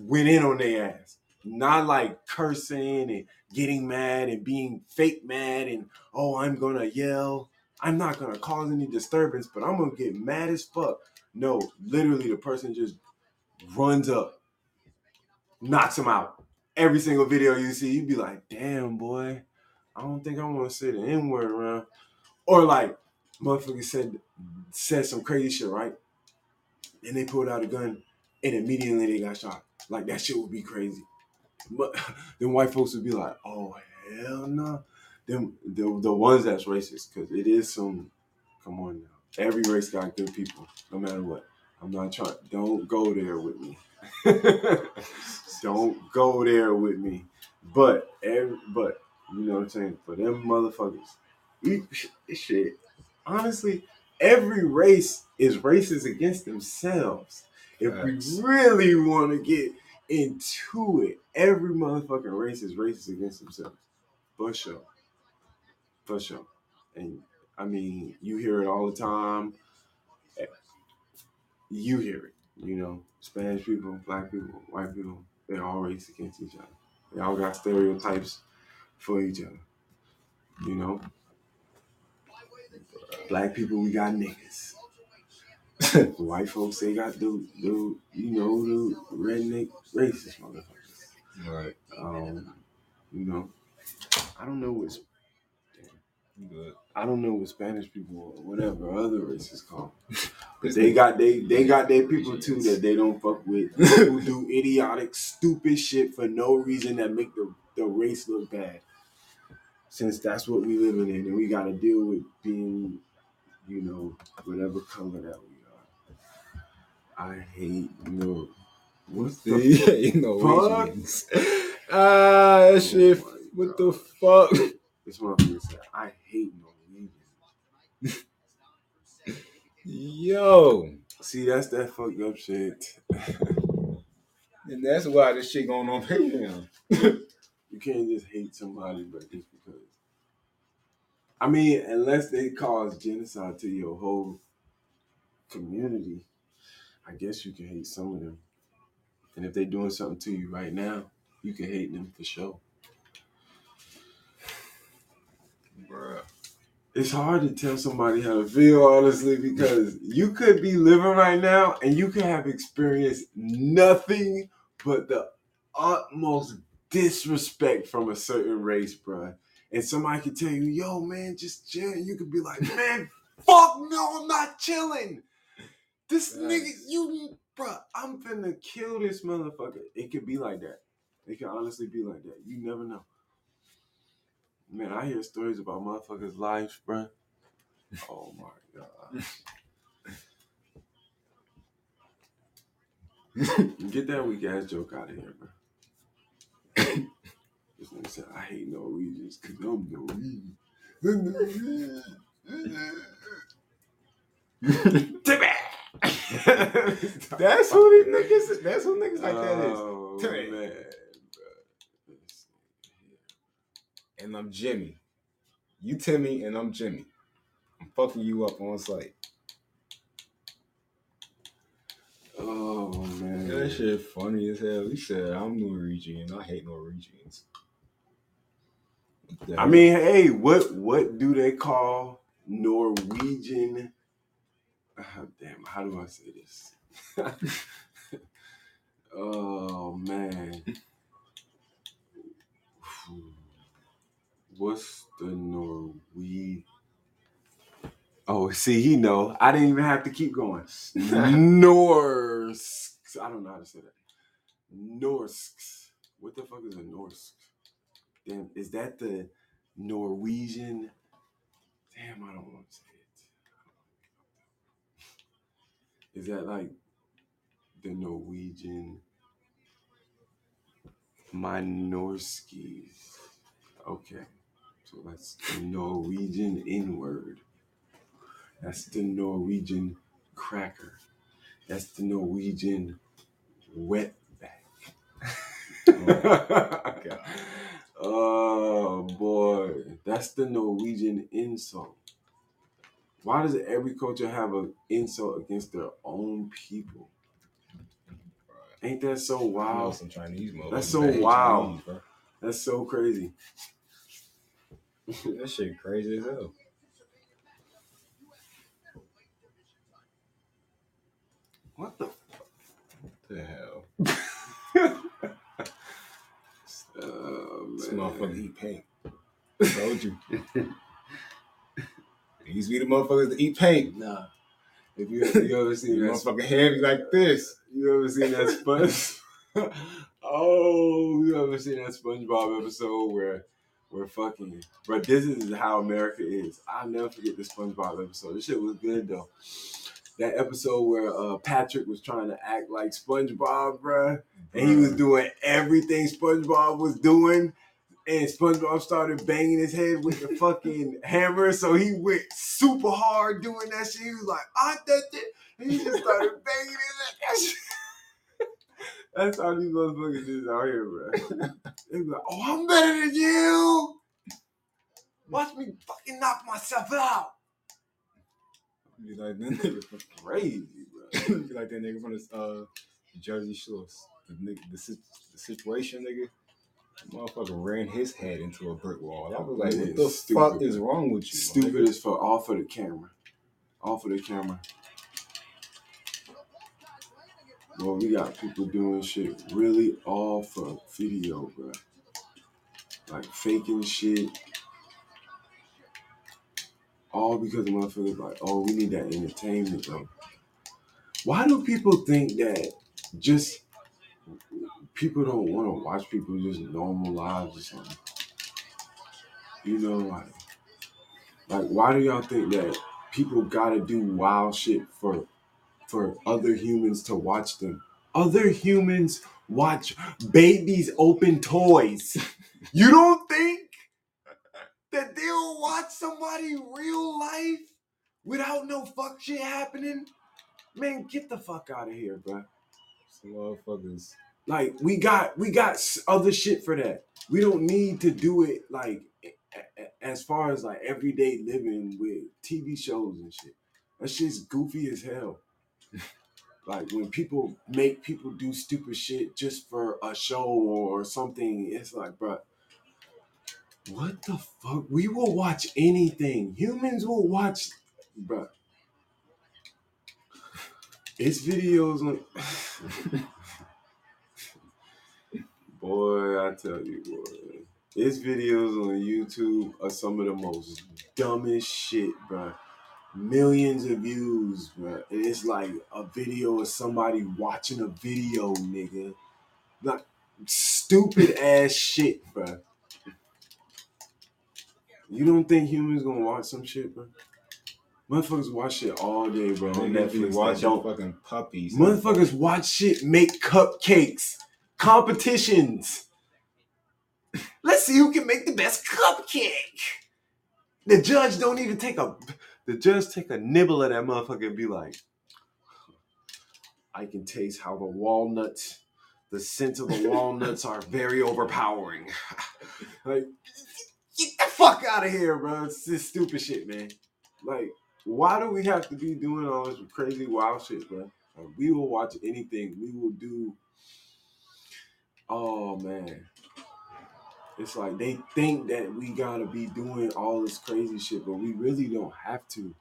went in on their ass. Not like cursing and getting mad and being fake mad and oh I'm gonna yell. I'm not gonna cause any disturbance, but I'm gonna get mad as fuck. No, literally the person just runs up, knocks him out. Every single video you see, you'd be like, damn boy, I don't think I want to say the N word around. Or like, motherfucker said said some crazy shit, right? And they pulled out a gun and immediately they got shot. Like that shit would be crazy. But then white folks would be like, oh hell no. Them the, the ones that's racist, because it is some come on now. Every race got good people, no matter what. I'm not trying don't go there with me. don't go there with me. But every but you know what I'm saying? For them motherfuckers. You, shit. Honestly, every race is racist against themselves. If Facts. we really want to get into it, every motherfucking race is racist against themselves. For sure. For sure. And I mean, you hear it all the time. You hear it, you know. Spanish people, black people, white people, they're all race against each other. They all got stereotypes for each other. You know? Black people, we got niggas. White folks, they got the, the you know, the redneck racist motherfuckers. Right. Um, you know, I don't know what's Good. I don't know what Spanish people or whatever other races call. But they got they they got their people too that they don't fuck with who do idiotic, stupid shit for no reason that make the, the race look bad. Since that's what we living in, and we gotta deal with being, you know, whatever color that we are. I hate no. What's the See, you know, fuck? Asians. Ah, that shit. Oh my What God. the fuck? This motherfucker said, I hate Norwegians. Yo, See, that's that fucked up shit. and that's why this shit going on Patreon. You can't just hate somebody, but just because. I mean, unless they cause genocide to your whole community, I guess you can hate some of them. And if they're doing something to you right now, you can hate them for sure. Bruh. It's hard to tell somebody how to feel, honestly, because you could be living right now and you could have experienced nothing but the utmost disrespect from a certain race, bruh. And somebody could tell you, yo, man, just chill. And you could be like, man, fuck no, I'm not chilling. This nigga, you, bruh, I'm finna kill this motherfucker. It could be like that. It can honestly be like that. You never know. Man, I hear stories about motherfuckers' lives, bruh. Oh my god. Get that weak ass joke out of here, bro. This nigga said, I hate Norwegians because I'm Norwegian. Timmy! That's who these niggas. That's who niggas like that is. Oh, man. And I'm Jimmy. You Timmy, and I'm Jimmy. I'm fucking you up on site. Oh, man. That shit funny as hell. He said I'm Norwegian. I hate Norwegians. I mean, hey, what what do they call Norwegian? Uh, damn, how do I say this? oh man, what's the Norwe? Oh, see, he know. I didn't even have to keep going. Norse. I don't know how to say that. Norsks. What the fuck is a Norsk? Damn, is that the Norwegian? Damn, I don't want to say it. Is that like the Norwegian Minorskis? Okay, so that's the Norwegian N word. That's the Norwegian cracker. That's the Norwegian wetback. Oh God. Oh boy, that's the Norwegian insult. Why does every culture have an insult against their own people? Ain't that so I know wild? some Chinese motherfuckers. That's so hate wild. Chinese, bro. That's so crazy. That shit crazy as hell. What the? The hell. Oh, This man. Motherfucker eat paint. I Told you. It used to be the motherfuckers that eat paint. Nah. If you, you ever The seen that motherfucker heavy like this. You ever seen that Sponge? oh, you ever seen that SpongeBob episode where, where fucking, but this is how America is. I'll never forget this SpongeBob episode. This shit was good though. That episode where uh, Patrick was trying to act like SpongeBob, bruh, and he was doing everything SpongeBob was doing, and SpongeBob started banging his head with the fucking hammer, so he went super hard doing that shit. He was like, "I did it," and he just started banging his head. That That's how these motherfuckers is out here, bro. They be like, "Oh, I'm better than you. Watch me fucking knock myself out." Be like that nigga from, Crazy, bro. be like that nigga from the uh, Jersey Shores. The, the, the situation, nigga. The motherfucker ran his head into a brick wall. I was like, what the stupid. fuck is wrong with you? Stupid as fuck. All for the camera. All for the camera. Well, we got people doing shit really all for video, bro. Like faking shit. All because the motherfuckers like, oh, we need that entertainment though. Why do people think that just people don't want to watch people just normal lives or something? You know, like like, why do y'all think that people gotta do wild shit for for other humans to watch them? Other humans watch babies open toys. You don't think that they'll watch somebody real life without no fuck shit happening? Man, get the fuck out of here, bro. Some motherfuckers. Like we got we got s- other shit for that. We don't need to do it like a- a- as far as like everyday living with TV shows and shit. That shit's goofy as hell. like when people make people do stupid shit just for a show or something, it's like, bruh, what the fuck? We will watch anything. Humans will watch, bruh. It's videos on. boy, I tell you, boy. It's videos on YouTube are some of the most dumbest shit, bruh. Millions of views, bruh. And it's like a video of somebody watching a video, nigga. Like stupid ass shit, bruh. You don't think humans gonna watch some shit, bro? Motherfuckers watch shit all day, bro. On Netflix. watching don't fucking puppies. Motherfuckers watch shit make cupcakes. Competitions. Let's see who can make the best cupcake. The judge don't even take a the judge take a nibble of that motherfucker and be like, I can taste how the walnuts, the scent of the walnuts are very overpowering. like, get the fuck out of here, bro. It's this stupid shit, man. Like, why do we have to be doing all this crazy wild shit, bro? Like, we will watch anything. We will do. Oh man, it's like they think that we gotta be doing all this crazy shit, but we really don't have to.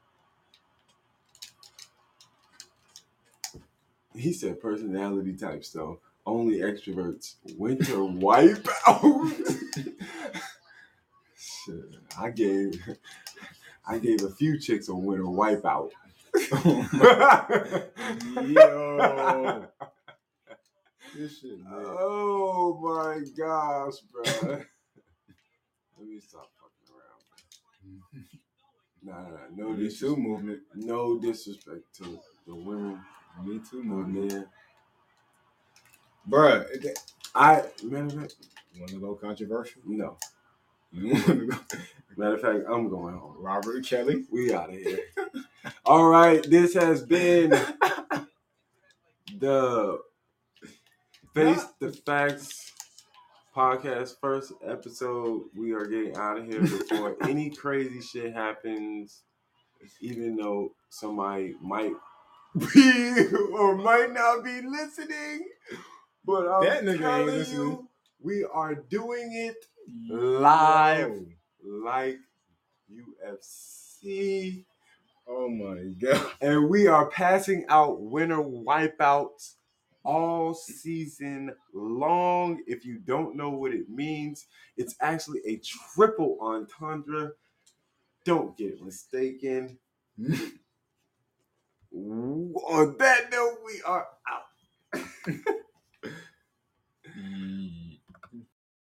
He said personality types though. Only extroverts. Winter wipeout. Shit, I gave I gave a few chicks a winter wipeout. Yo. This shit, man. Oh my gosh, bro. Let me stop fucking around. Nah, nah, nah. No Me dis- Too movement. no disrespect to the women, Me Too movement. man. Bruh, it- I matter of fact, you want to go controversial? no. You want to go Matter of fact, I'm going home. Robert Kelly? We out of here. All right, this has been the Face the Facts podcast first episode. We are getting out of here before any crazy shit happens, even though somebody might be or might not be listening. But I'm That nigga ain't telling listening. you, we are doing it Live. Yo. like UFC. Oh my god. and we are passing out winter wipeouts all season long. If you don't know what it means, it's actually a triple entendre. Don't get it mistaken. Hmm. On that note, we are out.